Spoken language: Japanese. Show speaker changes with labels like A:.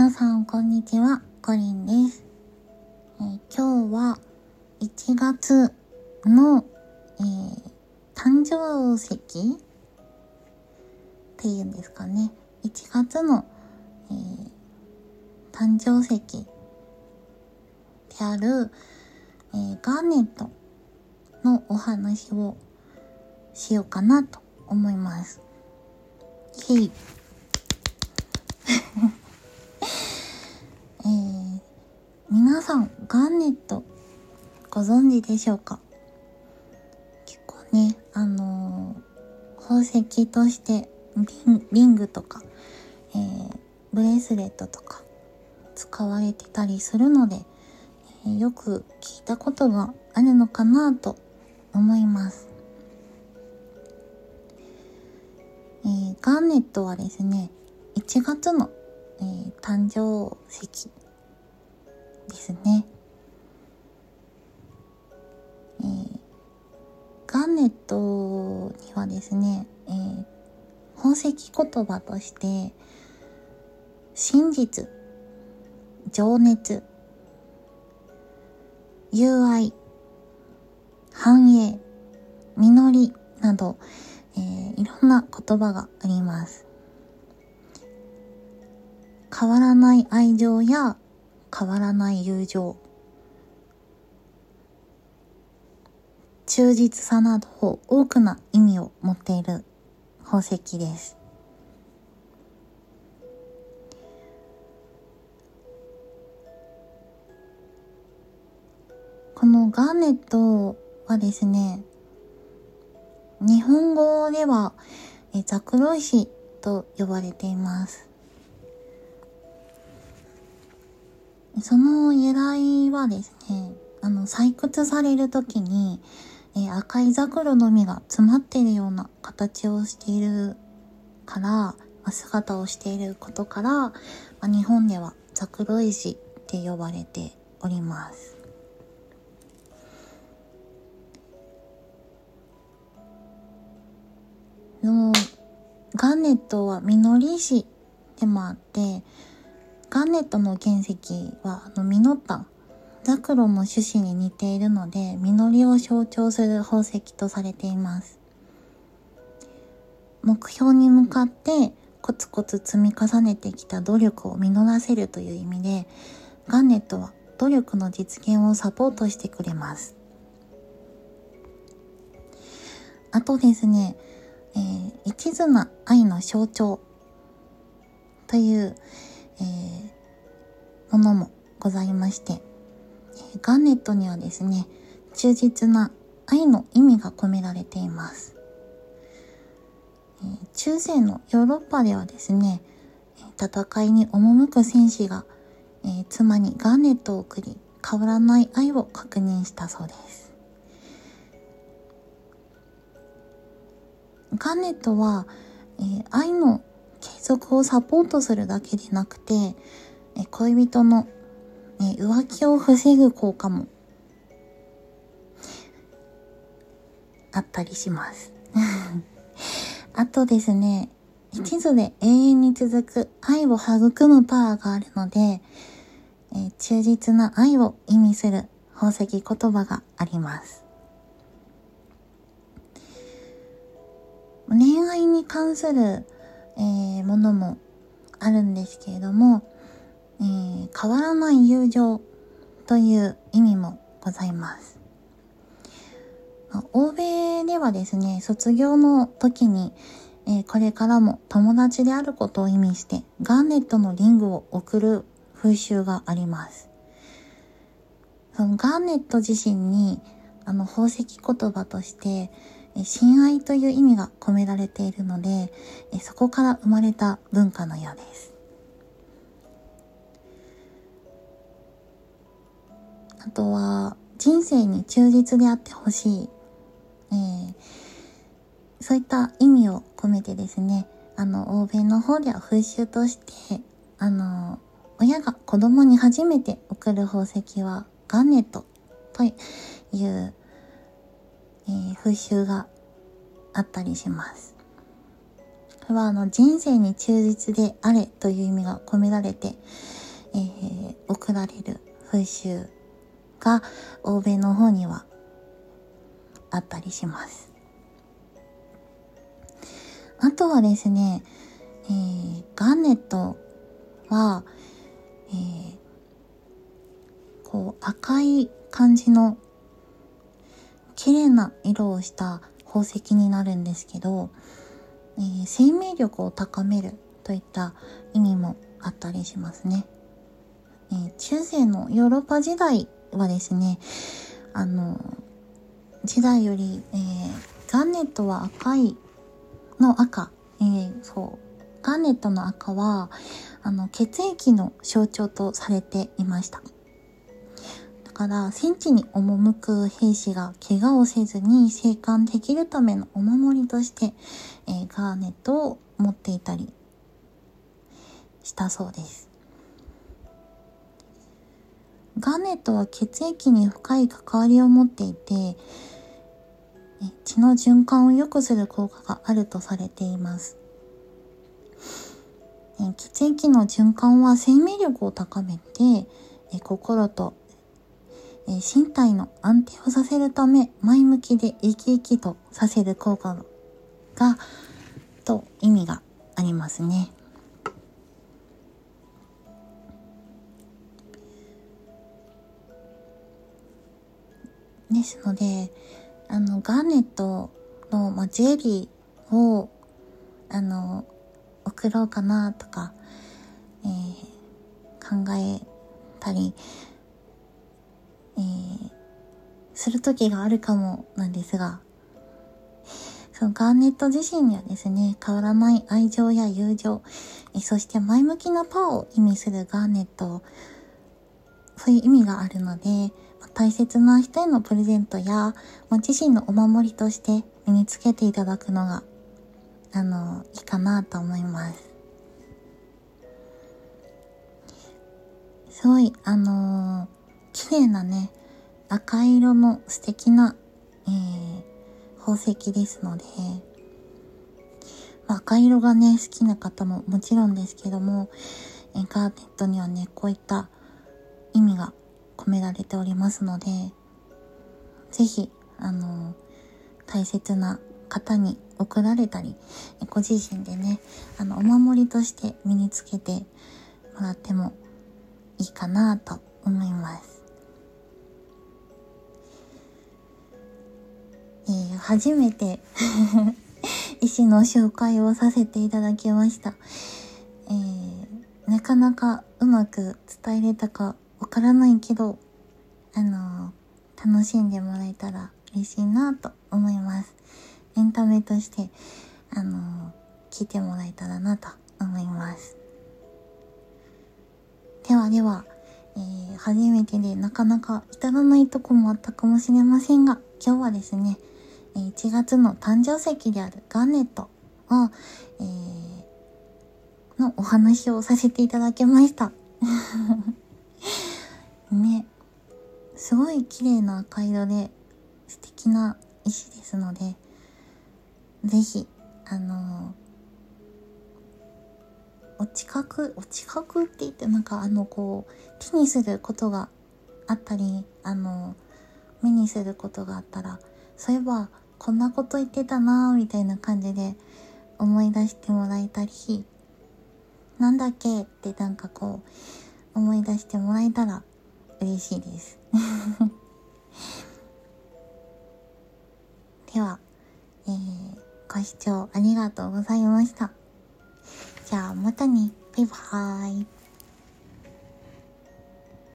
A: 皆さん、こんにちは。コリンです。えー今日は1月の、えー誕生石っていうんですかね。1月の、えー誕生石である、えーガーネットのお話をしようかなと思います。皆さん、ガーネットご存知でしょうか？結構ね、あのー宝石としてリンリングとか、えーブレスレットとか使われてたりするので、えーよく聞いたことがあるのかなと思います。えーガーネットはですね、1月の、えー誕生石ですね。えーガーネットにはですね、えー宝石言葉として、真実、情熱、友愛、繁栄、実りなど、えーいろんな言葉があります。変わらない愛情や変わらない友情、忠実さなど多くな意味を持っている宝石です。このガーネットはですね、日本語ではえザクロ石と呼ばれています。その由来はですね、あの、採掘されるときに、えー赤いザクロの実が詰まっているような形をしているから、まあ姿をしていることから、まあ日本ではザクロ石って呼ばれております。のガーネットは実り石でもあって、ガーネットの原石はあの実ったザクロの種子に似ているので実りを象徴する宝石とされています。目標に向かってコツコツ積み重ねてきた努力を実らせるという意味でガーネットは努力の実現をサポートしてくれます。あとですね、えー一途な愛の象徴という、えーものもございまして、えーガーネットにはですね、忠実な愛の意味が込められています。えー中世のヨーロッパではですね、戦いに赴く戦士が、えー妻にガーネットを送り、変わらない愛を確認したそうです。ガーネットは、えー愛の継続をサポートするだけでなくて、え恋人の、浮気を防ぐ効果もあったりします。あとですね、一途で永遠に続く愛を育むパワーがあるので、えー忠実な愛を意味する宝石言葉があります。恋愛に関する、えーものもあるんですけれども、えー変わらない友情という意味もございます。欧米ではですね、卒業の時に、えーこれからも友達であることを意味して、ガーネットのリングを送る風習があります。そのガーネット自身に、あの、宝石言葉として、親愛という意味が込められているので、えそこから生まれた文化のようです。あとは、人生に忠実であってほしい。えーそういった意味を込めてですね、あの、欧米の方では風習として、あの、親が子供に初めて送る宝石はガーネットという、えー風習があったりします。れはあの人生に忠実であれという意味が込められて、えー、送られる風習が欧米の方にはあったりします。あとはですね、えー、ガーネットは、えー、こう赤い感じの綺麗な色をした宝石になるんですけど、えー、生命力を高めるといった意味もあったりしますね。えー、中世のヨーロッパ時代はですね、あの、時代より、えー、ガンネットは赤いの赤、えー、そう、ガンネットの赤は、あの、血液の象徴とされていました。だから、戦地に赴く兵士が怪我をせずに生還できるためのお守りとして、えー、ガーネットを持っていたりしたそうです。ガーネットは血液に深い関わりを持っていて、血の循環を良くする効果があるとされています。血液の循環は生命力を高めて、心とえ身体の安定をさせるため前向きで生き生きとさせる効果が、と意味がありますね。ですので、あの、ガーネットの、まあ、ジュエリーを、あの、送ろうかなとか、えー、考えたり、えー、する時があるかもなんですが、そのガーネット自身にはですね、変わらない愛情や友情、えそして前向きなパワーを意味するガーネット、そういう意味があるので、大切な人へのプレゼントや、ご自身のお守りとして身につけていただくのが、あの、いいかなと思います。すごい、あのー、綺麗なね、赤色の素敵な、えー、宝石ですので、ま、赤色がね、好きな方ももちろんですけども、えー、ガーネットにはね、こういった意味が込められておりますので、ぜひ、あの、大切な方に送られたり、ご自身でね、あの、お守りとして身につけてもらってもいいかなと思います。初めて 石の紹介をさせていただきました。えー、なかなかうまく伝えれたかわからないけど、あのー、楽しんでもらえたら嬉しいなと思います。エンタメとして、あのー、聞いてもらえたらなと思います。ではでは、えー、初めてでなかなか至らないとこもあったかもしれませんが、今日はですね、1月の誕生石であるガーネットを、えー、のお話をさせていただきました。ねすごい綺麗な赤色で素敵な石ですのでぜひあのお近くお近くって言ってなんかあのこう手にすることがあったりあの目にすることがあったらそういえばこんなこと言ってたなみたいな感じで思い出してもらえたりなんだっけ？ってなんかこう思い出してもらえたら嬉しいです では、えー、ご視聴ありがとうございました。じゃあまたね。バイバーイ。